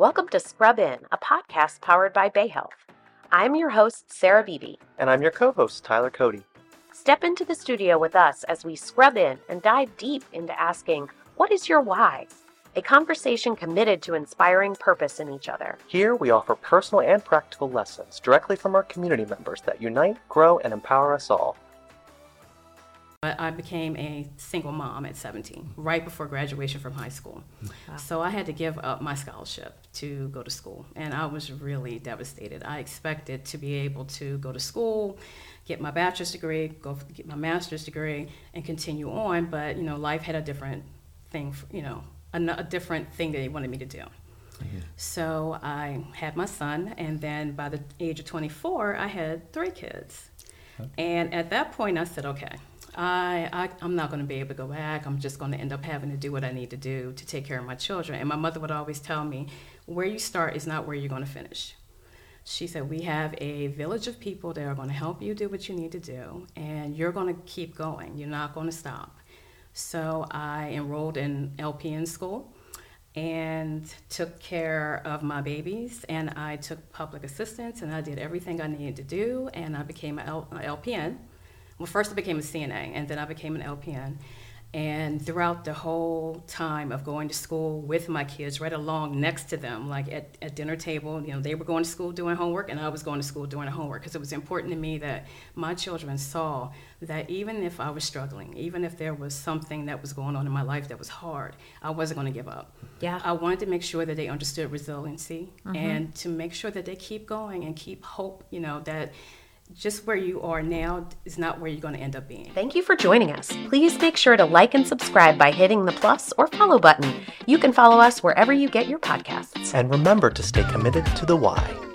Welcome to Scrub In, a podcast powered by Bayhealth. I'm your host, Sarah Beebe. And I'm your co host, Tyler Cody. Step into the studio with us as we scrub in and dive deep into asking, What is your why? A conversation committed to inspiring purpose in each other. Here, we offer personal and practical lessons directly from our community members that unite, grow, and empower us all. I became a single mom at 17, right before graduation from high school. Wow. So I had to give up my scholarship to go to school, and I was really devastated. I expected to be able to go to school, get my bachelor's degree, go get my master's degree, and continue on. But you know, life had a different thing. For, You know, a, a different thing that they wanted me to do. Mm-hmm. So I had my son, and then by the age of 24, I had three kids. Okay. And at that point, I said, okay I, I I'm not going to be able to go back. I'm just going to end up having to do what I need to do to take care of my children. And my mother would always tell me, where you start is not where you're going to finish. She said, We have a village of people that are going to help you do what you need to do, and you're going to keep going. You're not going to stop. So I enrolled in LPN school and took care of my babies, and I took public assistance, and I did everything I needed to do, and I became an LPN well, first I became a CNA, and then I became an LPN. And throughout the whole time of going to school with my kids, right along next to them, like at, at dinner table, you know, they were going to school doing homework, and I was going to school doing homework because it was important to me that my children saw that even if I was struggling, even if there was something that was going on in my life that was hard, I wasn't going to give up. Yeah. I wanted to make sure that they understood resiliency mm-hmm. and to make sure that they keep going and keep hope, you know, that just where you are now is not where you're going to end up being. Thank you for joining us. Please make sure to like and subscribe by hitting the plus or follow button. You can follow us wherever you get your podcasts. And remember to stay committed to the why.